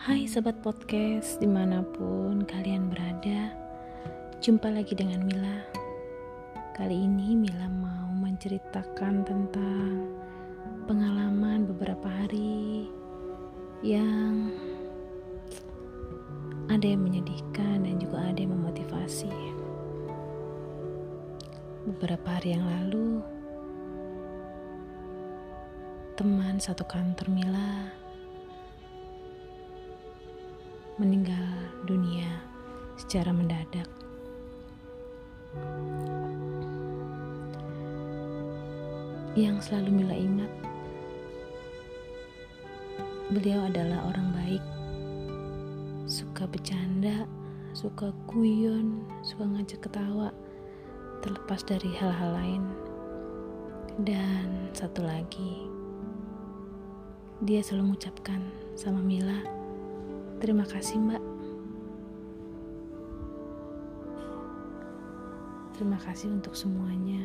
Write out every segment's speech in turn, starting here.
Hai sobat podcast di mana pun kalian berada Jumpa lagi dengan Mila. Kali ini Mila mau menceritakan tentang pengalaman beberapa hari Yang ada yang menyedihkan dan juga ada yang memotivasi. Beberapa hari yang lalu teman satu kantor Mila meninggal dunia secara mendadak. Yang selalu Mila ingat, beliau adalah orang baik, suka bercanda, suka guyon, suka ngajak ketawa, terlepas dari hal-hal lain. Dan satu lagi, dia selalu mengucapkan sama Mila, terima kasih mbak. Terima kasih untuk semuanya.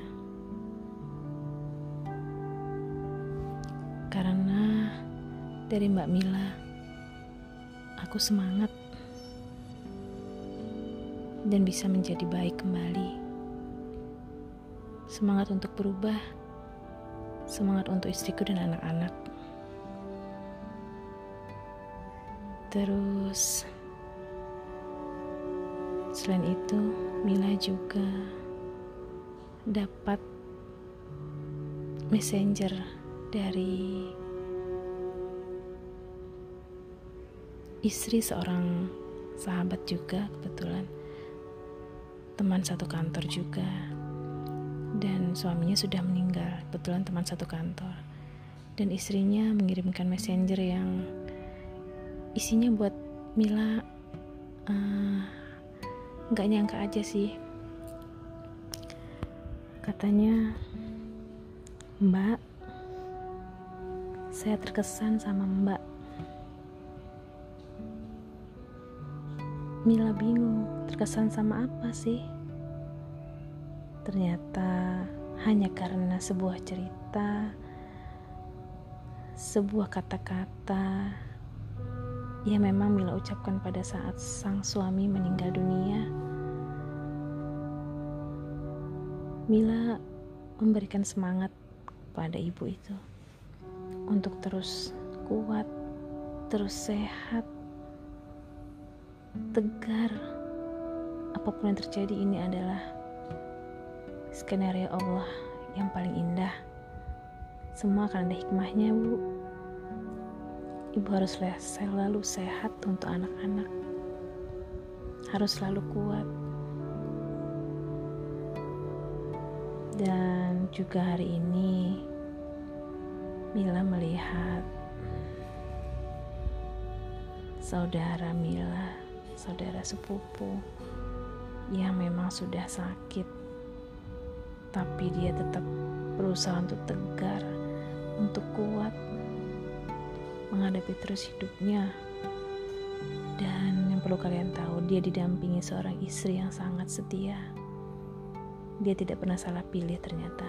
Karena dari Mbak Mila, aku semangat dan bisa menjadi baik kembali. Semangat untuk berubah, semangat untuk istriku dan anak-anak. Terus, selain itu, Mila juga dapat messenger dari istri seorang sahabat juga kebetulan. Teman satu kantor juga. Dan suaminya sudah meninggal kebetulan teman satu kantor. Dan istrinya mengirimkan messenger yang isinya buat Mila nggak uh, nyangka aja sih. Katanya Mbak saya terkesan sama Mbak. Mila bingung terkesan sama apa sih? Ternyata hanya karena sebuah cerita sebuah kata-kata yang memang Mila ucapkan pada saat sang suami meninggal dunia. Mila memberikan semangat pada ibu itu untuk terus kuat, terus sehat, tegar. Apa pun yang terjadi ini adalah skenario Allah yang paling indah. Semua akan ada hikmahnya, Bu. Ibu harus selalu sehat untuk anak-anak. Harus selalu kuat. Dan juga hari ini Mila melihat saudara Mila, saudara sepupu yang memang sudah sakit. Tapi dia tetap berusaha untuk tegar, untuk kuat menghadapi terus hidupnya. Dan yang perlu kalian tahu, dia didampingi seorang istri yang sangat setia. Dia tidak pernah salah pilih ternyata.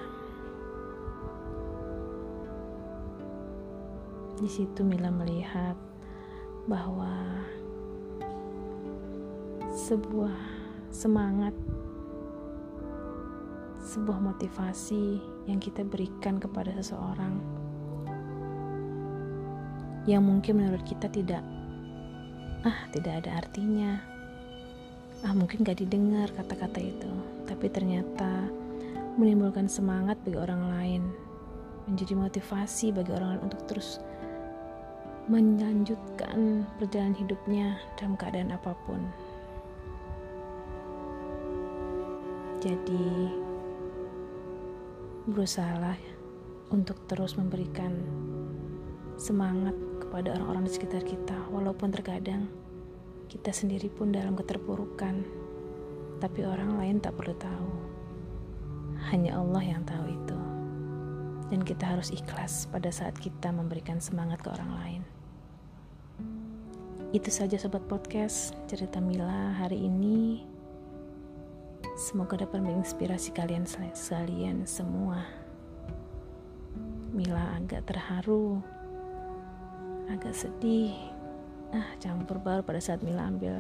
Di situ Mila melihat bahwa sebuah semangat, sebuah motivasi yang kita berikan kepada seseorang yang mungkin menurut kita tidak ah tidak ada artinya. Ah mungkin gak didengar kata-kata itu. Tapi ternyata menimbulkan semangat bagi orang lain menjadi motivasi bagi orang lain untuk terus melanjutkan perjalanan hidupnya dalam keadaan apa pun. Jadi berusahalah untuk terus memberikan semangat kepada orang-orang di sekitar kita, walaupun terkadang kita sendiri pun dalam keterpurukan, tapi orang lain tak perlu tahu. Hanya Allah yang tahu itu, dan kita harus ikhlas pada saat kita memberikan semangat ke orang lain. Itu saja sobat podcast cerita Mila hari ini. Semoga dapat menginspirasi kalian sekalian semua. Mila agak terharu agak sedih ah campur baur pada saat Mila ambil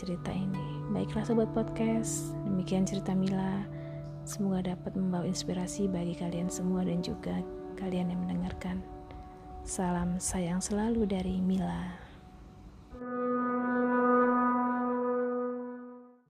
cerita ini. Baiklah sobat podcast, demikian cerita Mila. Semoga dapat membawa inspirasi bagi kalian semua dan juga kalian yang mendengarkan. Salam sayang selalu dari Mila.